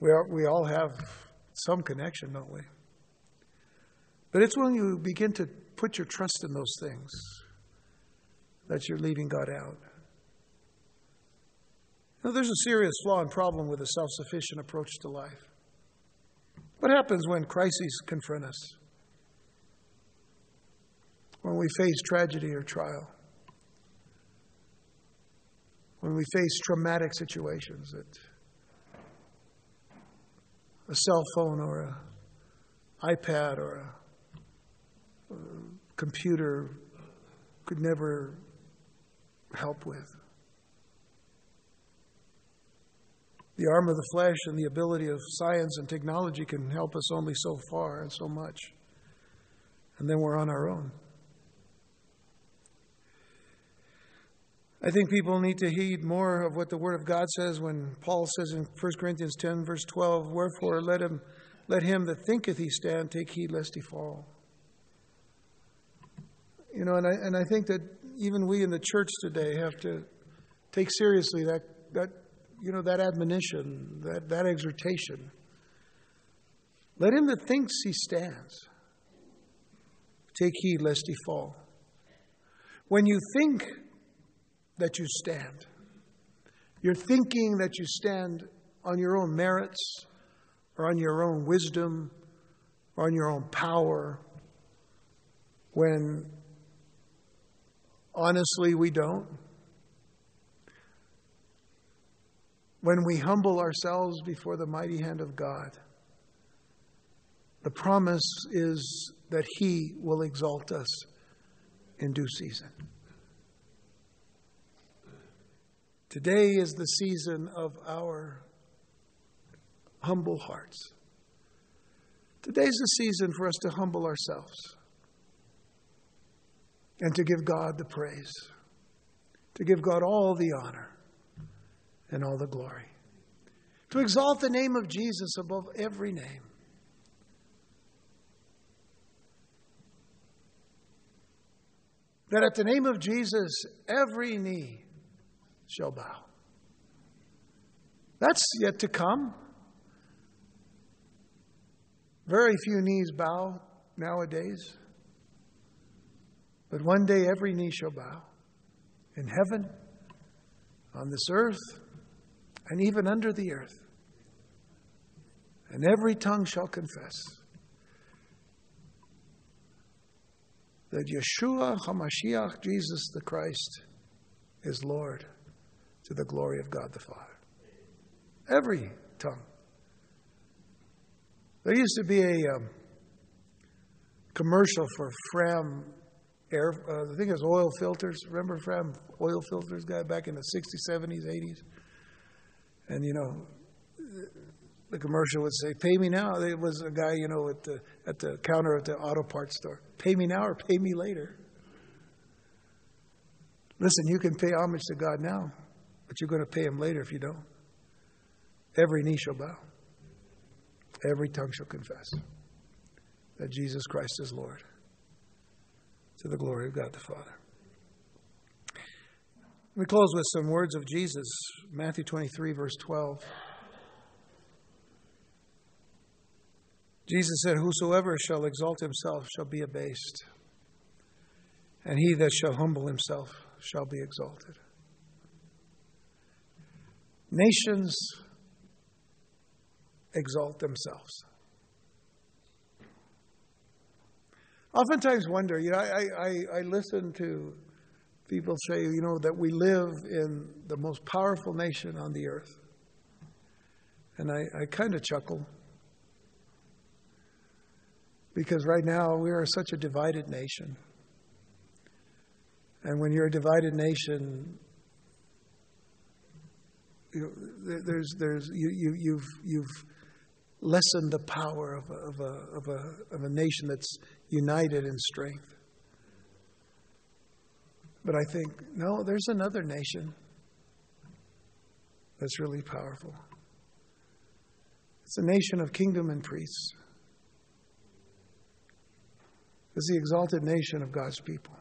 We, are, we all have some connection, don't we? But it's when you begin to put your trust in those things that you're leaving God out. Now, there's a serious flaw and problem with a self sufficient approach to life. What happens when crises confront us? When we face tragedy or trial? When we face traumatic situations that a cell phone or an iPad or a, a computer could never help with. The arm of the flesh and the ability of science and technology can help us only so far and so much. And then we're on our own. I think people need to heed more of what the Word of God says when Paul says in 1 Corinthians 10, verse 12, Wherefore let him, let him that thinketh he stand take heed lest he fall. You know, and I, and I think that even we in the church today have to take seriously that, that you know, that admonition, that, that exhortation. Let him that thinks he stands take heed lest he fall. When you think that you stand, you're thinking that you stand on your own merits or on your own wisdom or on your own power when honestly we don't. When we humble ourselves before the mighty hand of God, the promise is that He will exalt us in due season. Today is the season of our humble hearts. Today's the season for us to humble ourselves and to give God the praise, to give God all the honor and all the glory. To exalt the name of Jesus above every name. That at the name of Jesus, every knee shall bow. That's yet to come. Very few knees bow nowadays. But one day every knee shall bow in heaven, on this earth, and even under the earth. And every tongue shall confess that Yeshua HaMashiach, Jesus the Christ, is Lord to the glory of God the Father. Every tongue. There used to be a um, commercial for Fram air, uh, I think it was oil filters. Remember Fram oil filters guy back in the 60s, 70s, 80s? And, you know, the commercial would say, "Pay me now." It was a guy, you know, at the at the counter at the auto parts store. Pay me now or pay me later. Listen, you can pay homage to God now, but you're going to pay Him later if you don't. Every knee shall bow. Every tongue shall confess that Jesus Christ is Lord, to the glory of God the Father. We close with some words of Jesus, Matthew 23, verse 12. Jesus said, Whosoever shall exalt himself shall be abased, and he that shall humble himself shall be exalted. Nations exalt themselves. Oftentimes wonder, you know, I, I, I listen to people say, you know, that we live in the most powerful nation on the earth. And I, I kind of chuckle because right now we are such a divided nation. And when you're a divided nation, you there's, there's, you, you, you've, you've lessened the power of a, of, a, of, a, of a nation that's united in strength. But I think, no, there's another nation that's really powerful. It's a nation of kingdom and priests It's the exalted nation of God's people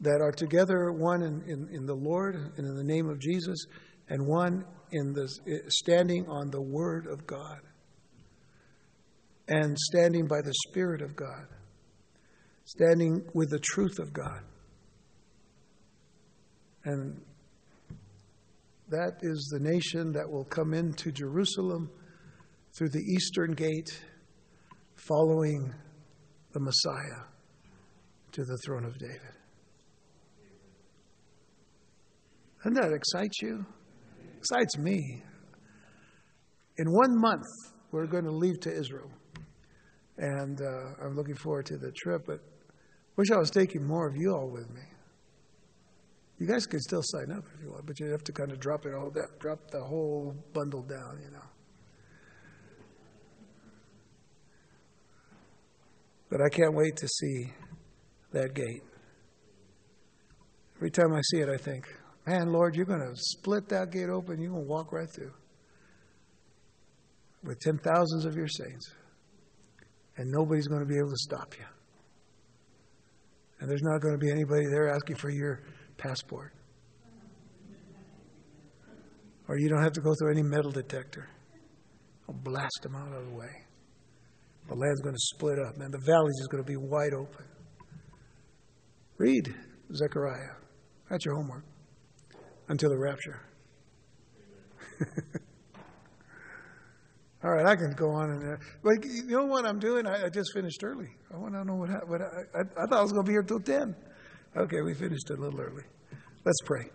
that are together, one in, in, in, the Lord and in the name of Jesus, and one in the standing on the Word of God and standing by the Spirit of God, standing with the truth of God. And that is the nation that will come into Jerusalem through the eastern gate following the Messiah to the throne of David. Doesn't that excite you? Excites me. In one month, we're going to leave to Israel. And uh, I'm looking forward to the trip, but wish I was taking more of you all with me. You guys could still sign up if you want, but you'd have to kind of drop it all down, drop the whole bundle down, you know. But I can't wait to see that gate. Every time I see it, I think, man, Lord, you're going to split that gate open. You're going to walk right through with ten thousands of your saints. And nobody's going to be able to stop you. And there's not going to be anybody there asking for your passport. Or you don't have to go through any metal detector. I'll blast them out of the way. The land's going to split up, man. The valleys is going to be wide open. Read Zechariah. That's your homework until the rapture. All right, I can go on and uh, but you know what I'm doing? I, I just finished early. I want to know what happened. I, I, I thought I was going to be here till ten. Okay, we finished a little early. Let's pray.